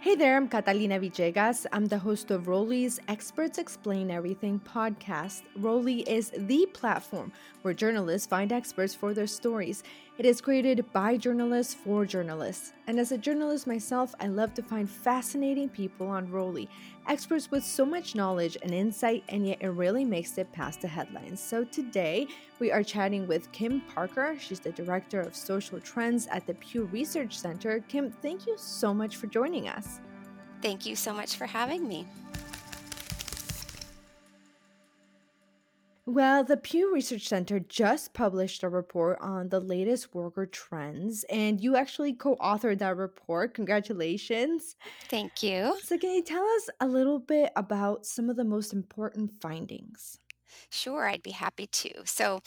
Hey there, I'm Catalina Villegas. I'm the host of Rolli's Experts Explain Everything podcast. Rolly is the platform where journalists find experts for their stories. It is created by journalists for journalists. And as a journalist myself, I love to find fascinating people on Rolli, experts with so much knowledge and insight, and yet it really makes it past the headlines. So today, we are chatting with Kim Parker. She's the Director of Social Trends at the Pew Research Center. Kim, thank you so much for joining us. Thank you so much for having me. Well, the Pew Research Center just published a report on the latest worker trends, and you actually co authored that report. Congratulations. Thank you. So, can you tell us a little bit about some of the most important findings? Sure, I'd be happy to. So,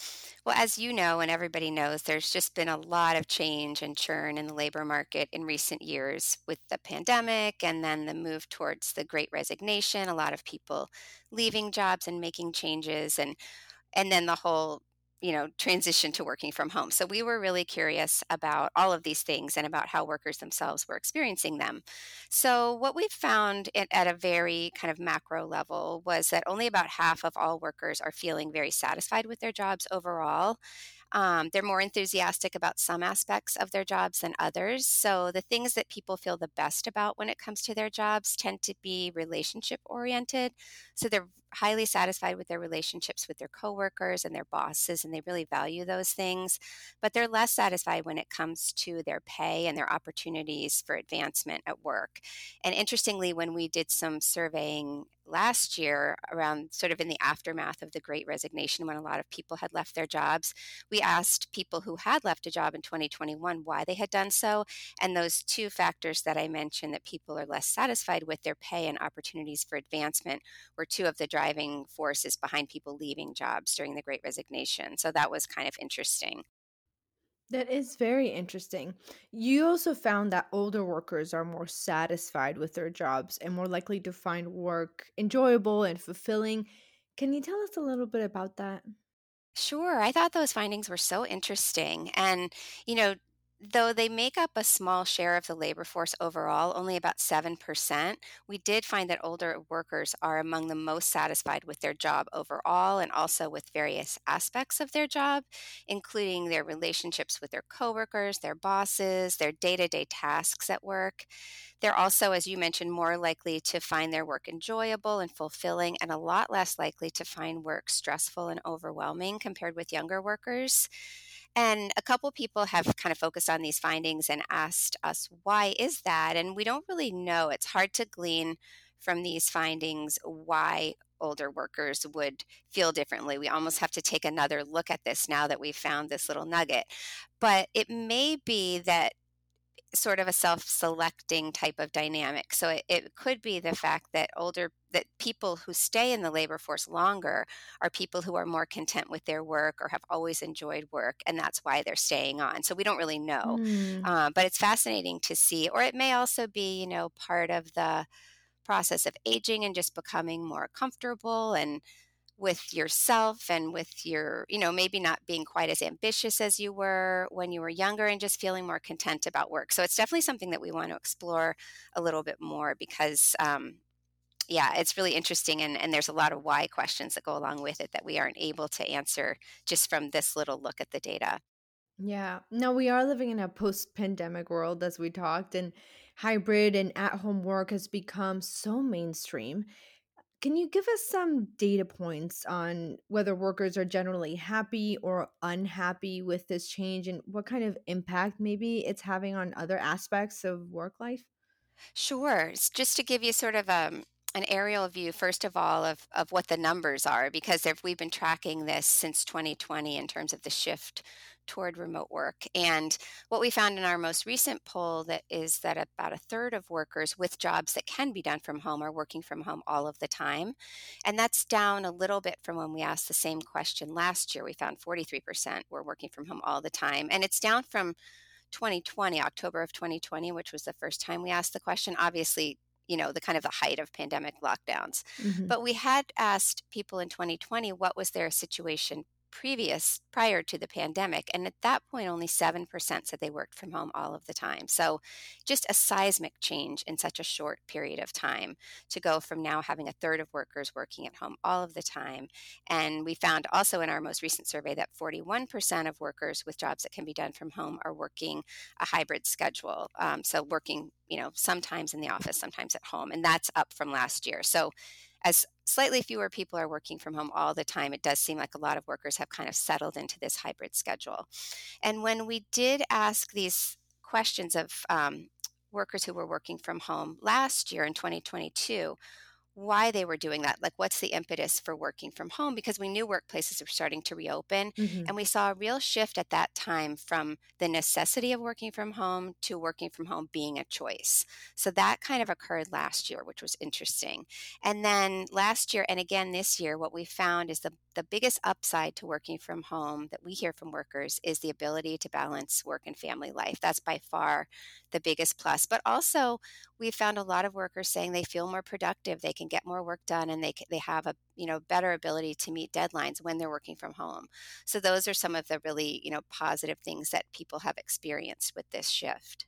well, as you know, and everybody knows, there's just been a lot of change and churn in the labor market in recent years with the pandemic and then the move towards the great resignation, a lot of people leaving jobs and making changes and and then the whole you know transition to working from home. So we were really curious about all of these things and about how workers themselves were experiencing them. So what we found at, a very kind of macro level was that only about half of all workers are feeling very satisfied with their jobs overall um, they're more enthusiastic about some aspects of their jobs than others. So, the things that people feel the best about when it comes to their jobs tend to be relationship oriented. So, they're highly satisfied with their relationships with their coworkers and their bosses, and they really value those things. But they're less satisfied when it comes to their pay and their opportunities for advancement at work. And interestingly, when we did some surveying last year around sort of in the aftermath of the great resignation when a lot of people had left their jobs we asked people who had left a job in 2021 why they had done so and those two factors that i mentioned that people are less satisfied with their pay and opportunities for advancement were two of the driving forces behind people leaving jobs during the great resignation. So that was kind of interesting that is very interesting. You also found that older workers are more satisfied with their jobs and more likely to find work enjoyable and fulfilling. Can you tell us a little bit about that? Sure. I thought those findings were so interesting. And, you know, Though they make up a small share of the labor force overall, only about 7%, we did find that older workers are among the most satisfied with their job overall and also with various aspects of their job, including their relationships with their coworkers, their bosses, their day to day tasks at work. They're also, as you mentioned, more likely to find their work enjoyable and fulfilling, and a lot less likely to find work stressful and overwhelming compared with younger workers. And a couple people have kind of focused on these findings and asked us, why is that? And we don't really know. It's hard to glean from these findings why older workers would feel differently. We almost have to take another look at this now that we've found this little nugget. But it may be that sort of a self-selecting type of dynamic. So it, it, could be the fact that older that people who stay in the labor force longer are people who are more content with their work or have always enjoyed work, and that's why they're staying on. So we don't really know, mm. but it's fascinating to see. Or it may also be, you know, part of the process of aging and just becoming more comfortable and with yourself and with your, you know, maybe not being quite as ambitious as you were when you were younger and just feeling more content about work. So it's definitely something that we want to explore a little bit more because, um, yeah, it's really interesting. And, and there's a lot of why questions that go along with it that we aren't able to answer just from this little look at the data. Yeah. No, we are living in a post pandemic world, as we talked, and hybrid and at home work has become so mainstream. Can you give us some data points on whether workers are generally happy or unhappy with this change and what kind of impact maybe it's having on other aspects of work life? Sure. Just to give you sort of um, an aerial view, first of all, of, of what the numbers are, because we've been tracking this since 2020 in terms of the shift toward remote work. And what we found in our most recent poll that is that about a third of workers with jobs that can be done from home are working from home all of the time. And that's down a little bit from when we asked the same question last year. We found 43% were working from home all the time. And it's down from 2020, October of 2020, which was the first time we asked the question. Obviously, you know the kind of the height of pandemic lockdowns mm-hmm. but we had asked people in 2020 what was their situation previous prior to the pandemic and at that point only 7% said they worked from home all of the time. So just a seismic change in such a short period of time to go from now having a third of workers working at home all of the time. And we found also in our most recent survey that 41% of workers with jobs that can be done from home are working a hybrid schedule um, so working you know sometimes in the office sometimes at home and that's up from last year. So as slightly fewer people are working from home all the time, it does seem like a lot of workers have kind of settled into this hybrid schedule. And when we did ask these questions of um, workers who were working from home last year in 2022, why they were doing that. Like, what's the impetus for working from home? Because we knew workplaces were starting to reopen. Mm-hmm. And we saw a real shift at that time from the necessity of working from home to working from home being a choice. So that kind of occurred last year, which was interesting. And then last year, and again this year, what we found is the, the biggest upside to working from home that we hear from workers is the ability to balance work and family life. That's by far the biggest plus. But also, we found a lot of workers saying they feel more productive, they can get more work done, and they they have a you know better ability to meet deadlines when they're working from home. So those are some of the really you know positive things that people have experienced with this shift.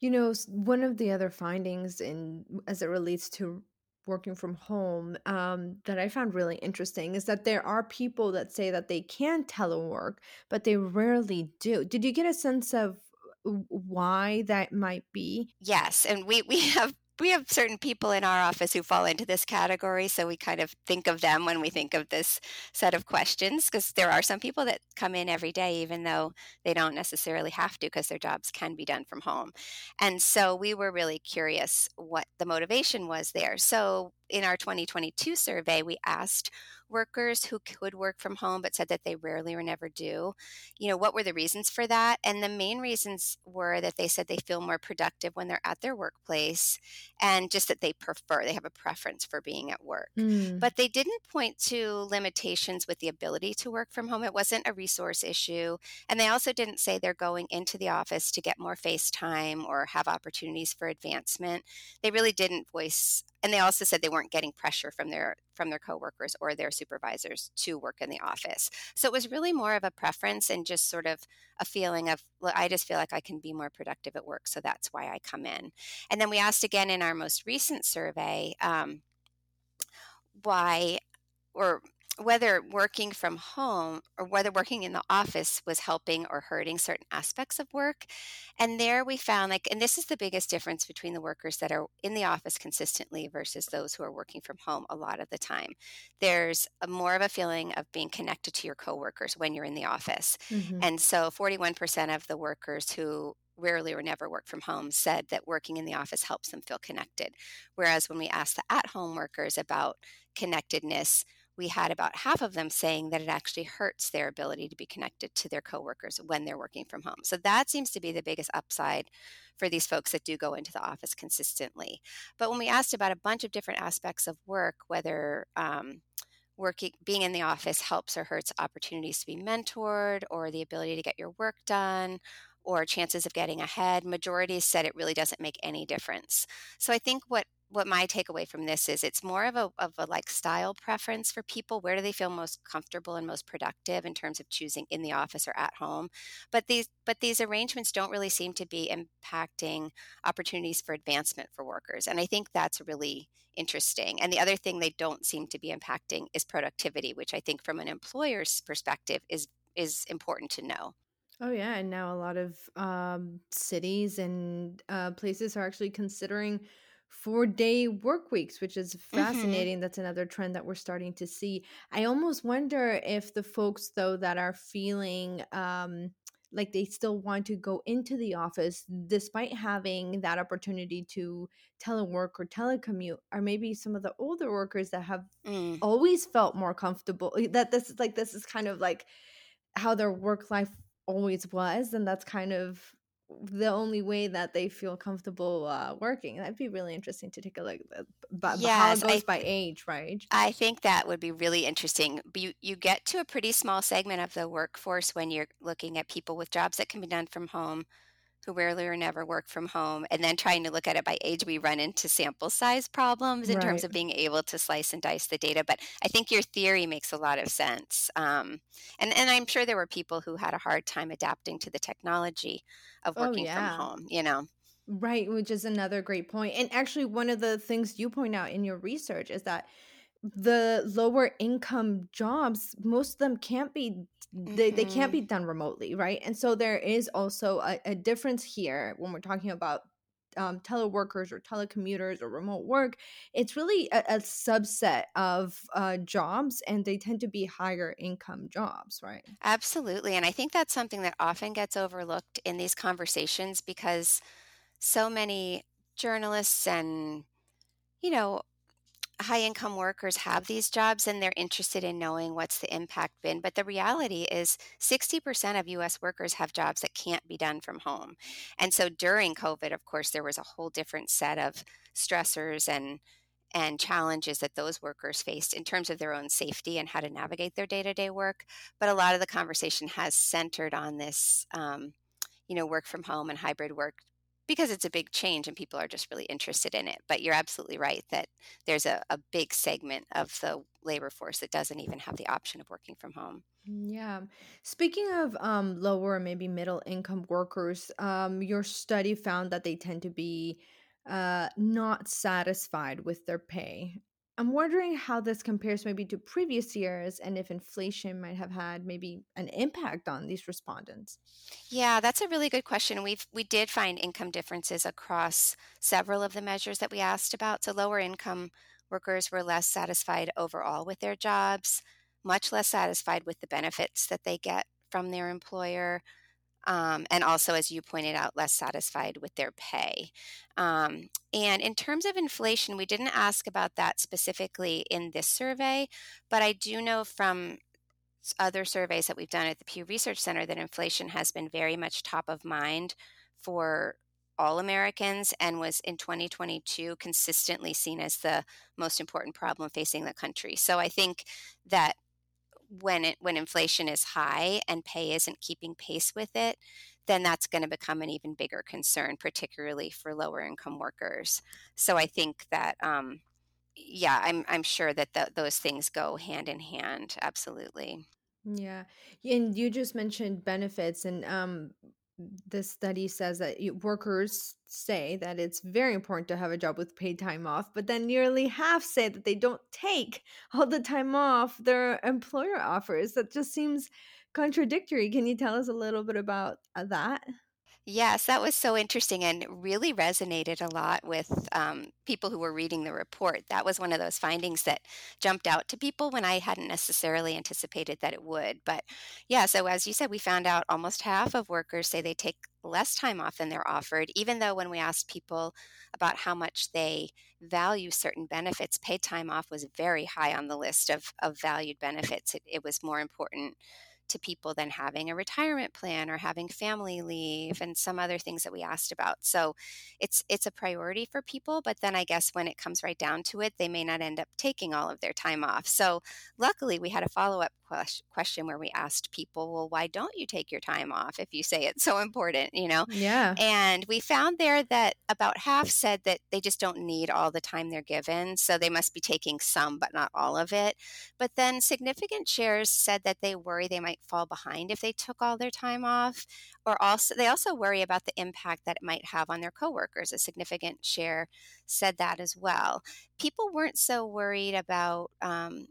You know, one of the other findings in as it relates to working from home um, that I found really interesting is that there are people that say that they can telework, but they rarely do. Did you get a sense of why that might be? Yes, and we we have we have certain people in our office who fall into this category so we kind of think of them when we think of this set of questions because there are some people that come in every day even though they don't necessarily have to because their jobs can be done from home and so we were really curious what the motivation was there so in our 2022 survey we asked workers who could work from home but said that they rarely or never do. You know, what were the reasons for that? And the main reasons were that they said they feel more productive when they're at their workplace and just that they prefer, they have a preference for being at work. Mm. But they didn't point to limitations with the ability to work from home. It wasn't a resource issue. And they also didn't say they're going into the office to get more face time or have opportunities for advancement. They really didn't voice and they also said they weren't getting pressure from their from their coworkers or their supervisors to work in the office. So it was really more of a preference and just sort of a feeling of I just feel like I can be more productive at work, so that's why I come in. And then we asked again in our most recent survey um, why or whether working from home or whether working in the office was helping or hurting certain aspects of work. And there we found like, and this is the biggest difference between the workers that are in the office consistently versus those who are working from home a lot of the time. There's a more of a feeling of being connected to your coworkers when you're in the office. Mm-hmm. And so 41% of the workers who rarely or never work from home said that working in the office helps them feel connected. Whereas when we asked the at home workers about connectedness, we had about half of them saying that it actually hurts their ability to be connected to their coworkers when they're working from home. So that seems to be the biggest upside for these folks that do go into the office consistently. But when we asked about a bunch of different aspects of work, whether um, working being in the office helps or hurts opportunities to be mentored or the ability to get your work done or chances of getting ahead majorities said it really doesn't make any difference so i think what what my takeaway from this is it's more of a of a like style preference for people where do they feel most comfortable and most productive in terms of choosing in the office or at home. But these but these arrangements don't really seem to be impacting opportunities for advancement for workers and i think that's really interesting. And the other thing they don't seem to be impacting is productivity which i think from an employer's perspective is is important to know. Oh yeah, and now a lot of um, cities and uh, places are actually considering four day work weeks, which is mm-hmm. fascinating. Mm-hmm. That's another trend that we're starting to see. I almost wonder if the folks, though, that are feeling um, like they still want to go into the office despite having that opportunity to telework or telecommute are maybe some of the older workers that have mm. always felt more comfortable that this is like this is kind of like how their work life always was and that's kind of the only way that they feel comfortable uh, working. That'd be really interesting to take a look at but yes, how it goes th- by age, right? I think that would be really interesting. You you get to a pretty small segment of the workforce when you're looking at people with jobs that can be done from home who rarely or never work from home. And then trying to look at it by age, we run into sample size problems in terms of being able to slice and dice the data. But I think your theory makes a lot of sense. Um, and, and I'm sure there were people who had a hard time adapting to the technology of Oh, working from home, you know? Right, which is another great point. And actually, one of the things you point out in your research is that the lower income jobs, most of them can't be they, they can't be done remotely, right? And so there is also a, a difference here when we're talking about um, teleworkers or telecommuters or remote work. It's really a, a subset of uh, jobs, and they tend to be higher income jobs, right? Absolutely. And I think that's something that often gets overlooked in these conversations because so many journalists and, you know, high income workers have these jobs and they're interested in knowing what's the impact been. But the reality is 60% of US workers have jobs that can't be done from home. And so during COVID, of course, there was a whole different set of stressors and and challenges that those workers faced in terms of their own safety and how to navigate their day-to-day work. But a lot of the conversation has centered on this, um, you know, work from home and hybrid work because it's a big change and people are just really interested in it. But you're absolutely right that there's a, a big segment of the labor force that doesn't even have the option of working from home. Yeah. Speaking of um, lower, maybe middle income workers, um, your study found that they tend to be uh, not satisfied with their pay. I'm wondering how this compares maybe to previous years and if inflation might have had maybe an impact on these respondents. Yeah, that's a really good question. We've we did find income differences across several of the measures that we asked about. So lower income workers were less satisfied overall with their jobs, much less satisfied with the benefits that they get from their employer, um, and also, as you pointed out, less satisfied with their pay. Um, and in terms of inflation, we didn't ask about that specifically in this survey, but I do know from other surveys that we've done at the Pew Research Center that inflation has been very much top of mind for all Americans and was in 2022 consistently seen as the most important problem facing the country. So I think that when it when inflation is high and pay isn't keeping pace with it, then that's going to become an even bigger concern, particularly for lower income workers. So I think that um, yeah, I'm I'm sure that th- those things go hand in hand. Absolutely. Yeah. And you just mentioned benefits, and um, this study says that workers say that it's very important to have a job with paid time off, but then nearly half say that they don't take all the time off their employer offers. That just seems contradictory. Can you tell us a little bit about uh, that? Yes, that was so interesting and really resonated a lot with um, people who were reading the report. That was one of those findings that jumped out to people when I hadn't necessarily anticipated that it would. But yeah, so as you said, we found out almost half of workers say they take less time off than they're offered, even though when we asked people about how much they value certain benefits, paid time off was very high on the list of, of valued benefits. It, it was more important to people than having a retirement plan or having family leave and some other things that we asked about. So it's it's a priority for people, but then I guess when it comes right down to it, they may not end up taking all of their time off. So luckily we had a follow-up question where we asked people, well, why don't you take your time off if you say it's so important, you know? Yeah. And we found there that about half said that they just don't need all the time they're given. So they must be taking some, but not all of it. But then significant shares said that they worry they might fall behind if they took all their time off. Or also, they also worry about the impact that it might have on their coworkers. A significant share said that as well. People weren't so worried about um,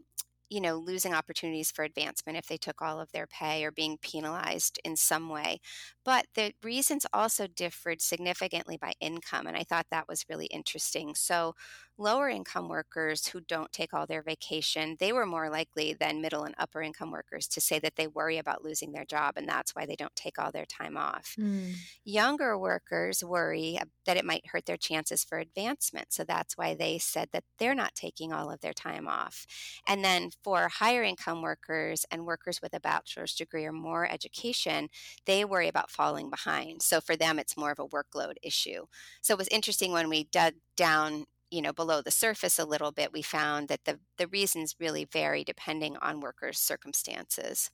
you know, losing opportunities for advancement if they took all of their pay or being penalized in some way. But the reasons also differed significantly by income. And I thought that was really interesting. So, lower income workers who don't take all their vacation, they were more likely than middle and upper income workers to say that they worry about losing their job and that's why they don't take all their time off. Mm. Younger workers worry that it might hurt their chances for advancement. So that's why they said that they're not taking all of their time off. And then for higher income workers and workers with a bachelor's degree or more education, they worry about falling behind. So for them, it's more of a workload issue. So it was interesting when we dug down you know below the surface a little bit we found that the the reasons really vary depending on workers circumstances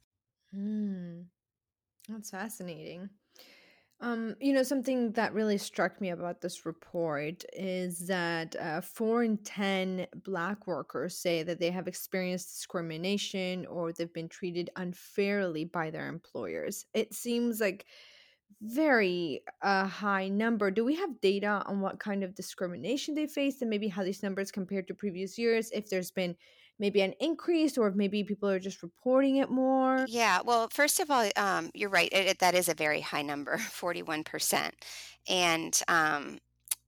Mm. That's fascinating. Um, you know, something that really struck me about this report is that uh, four in 10 Black workers say that they have experienced discrimination or they've been treated unfairly by their employers. It seems like very uh, high number. Do we have data on what kind of discrimination they faced and maybe how these numbers compared to previous years? If there's been maybe an increase or if maybe people are just reporting it more? Yeah, well, first of all, um, you're right. It, it- that is a very high number, 41%. And um,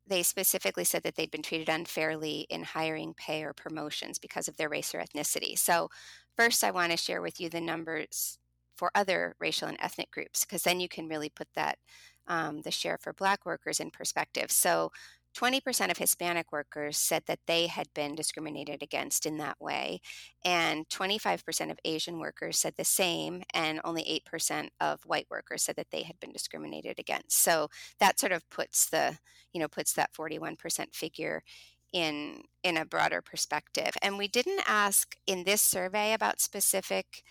they specifically said that they'd been treated unfairly in hiring, pay, or promotions because of their race or ethnicity. So, first, I want to share with you the numbers for other racial and ethnic groups, because then you can really put that um, the share for Black workers in perspective. So, 20% of Hispanic workers said that they had been discriminated against in that way, and 25% of Asian workers said the same, and only 8% of white workers said that they had been discriminated against. So that sort of puts the, you know, puts that 41% figure in in a broader perspective. And we didn't ask in this survey about specific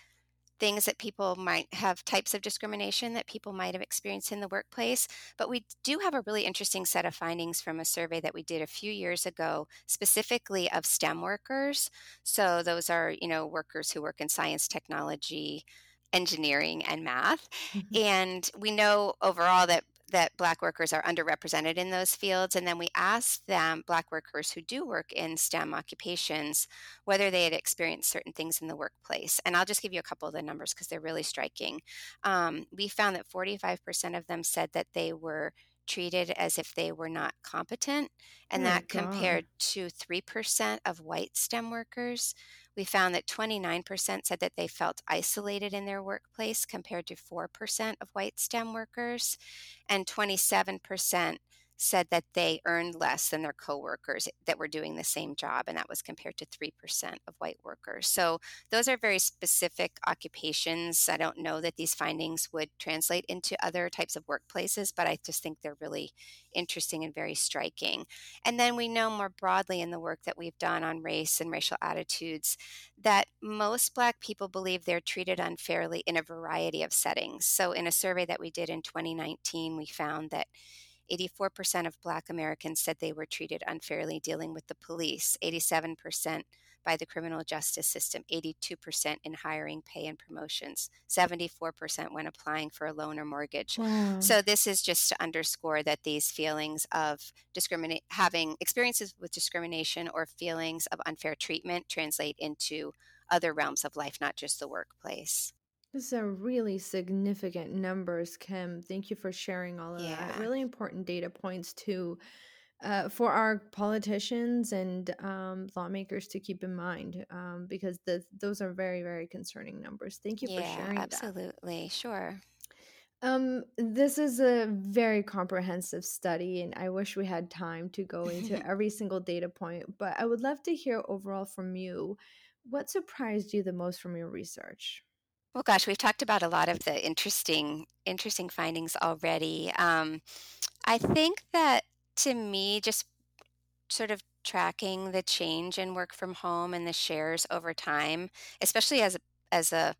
things that people might have types of discrimination that people might have experienced in the workplace. But we do have a really interesting set of findings from a survey that we did a few years ago, specifically of STEM workers. So those are, you know, workers who work in science, technology, engineering, and math. Mhm. And we know overall that that black workers are underrepresented in those fields and then we asked them black workers who do work in STEM occupations whether they had experienced certain things in the workplace. And I'll just give you a couple of the numbers because they're really striking. Um, we found that 45% of them said that they were treated as if they were not competent, Oh and my that God. compared to 3% of white STEM workers. We found that 29% said that they felt isolated in their workplace compared to 4% of white STEM workers, and 27% said that they earned less than their coworkers that were doing the same job, and that was compared to 3% of white workers. So those are very specific occupations. I don't know that these findings would translate into other types of workplaces, but I just think they're really interesting and very striking. And then we know more broadly in the work that we've done on race and racial attitudes that most Black people believe they're treated unfairly in a variety of settings. So, in a survey that we did in 2019, we found that 84% of Black Americans said they were treated unfairly dealing with the police, 87% by the criminal justice system, 82% in hiring, pay, and promotions, 74% when applying for a loan or mortgage. Wow. So, this is just to underscore that these feelings of discriminate, having experiences with discrimination or feelings of unfair treatment translate into other realms of life, not just the workplace. These are really significant numbers, Kim. Thank you for sharing all of that. Really important data points to uh, for our politicians and um, lawmakers to keep in mind um, because the, those are very, very concerning numbers. Thank you for Yeah, sharing that. absolutely. Sure. Um, this is a very comprehensive study, and I wish we had time to go into every single data point, but I would love to hear overall from you. What surprised you the most from your research? Well, gosh, we've talked about a lot of the interesting interesting findings already. Um, I think that to me, just sort of tracking the change in work from home and the shares over time, especially as a, as a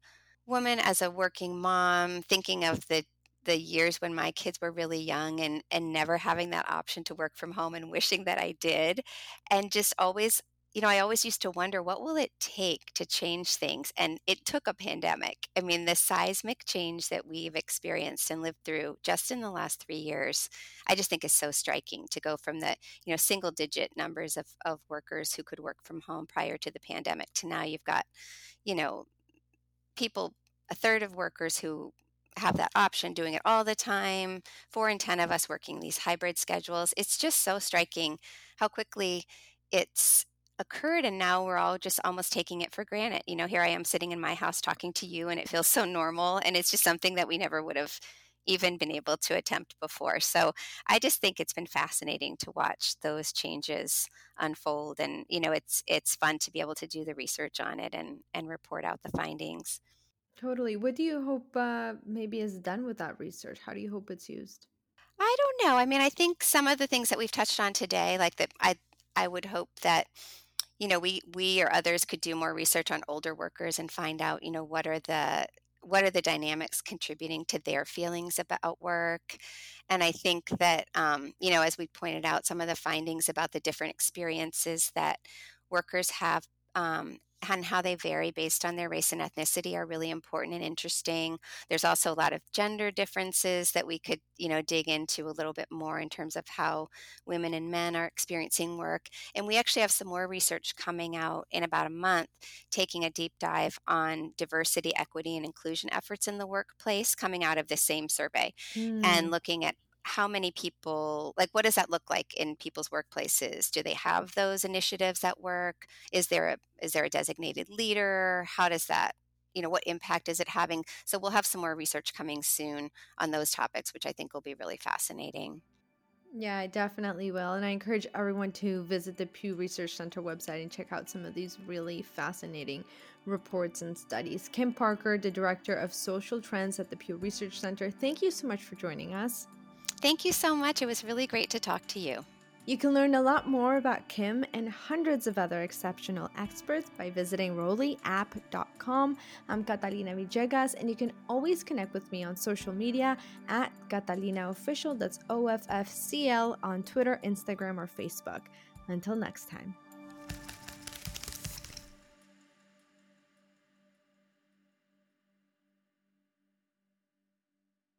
woman, as a working mom, thinking of the the years when my kids were really young and and never having that option to work from home and wishing that I did and just always you know I always used to wonder what will it take to change things and it took a pandemic. I mean the seismic change that we've experienced and lived through just in the last 3 years I just think is so striking to go from the you know single digit numbers of of workers who could work from home prior to the pandemic to now you've got you know people, a third of workers who have that option doing it all the time, four in 10 of us working these hybrid schedules. It's just so striking how quickly it's occurred and now we're all just almost taking it for granted. You know, here I am sitting in my house talking to you and it feels so normal and it's just something that we never would have even been able to attempt before. So I just think it's been fascinating to watch those changes unfold and you know it's it's fun to be able to do the research on it and and report out the findings. Totally. What do you hope uh, maybe is done with that research? How do you hope it's used? I don't know. I mean, I think some of the things that we've touched on today, like that, I I would hope that you know we we or others could do more research on older workers and find out you know what are the what are the dynamics contributing to their feelings about work. And i think that um, you know as we pointed out some of the findings about the different experiences that workers have um, and how they vary based on their race and ethnicity are really important and interesting. There's also a lot of gender differences that we could, you know, dig into a little bit more in terms of how women and men are experiencing work. And we actually have some more research coming out in about a month, taking a deep dive on diversity, equity, and inclusion efforts in the workplace coming out of the same survey mm. and looking at how many people like what does that look like in people's workplaces do they have those initiatives at work is there a is there a designated leader how does that you know what impact is it having so we'll have some more research coming soon on those topics which i think will be really fascinating yeah, I definitely will. And I encourage everyone to visit the Pew Research Center website and check out some of these really fascinating reports and studies. Kim Parker, the Director of Social Trends at the Pew Research Center, thank you so much for joining us. Thank you so much. It was really great to talk to you. You can learn a lot more about Kim and hundreds of other exceptional experts by visiting rolliapp.com. I'm Catalina Villegas, and you can always connect with me on social media at Catalina Official. That's OFFCL on Twitter, Instagram, or Facebook. Until next time.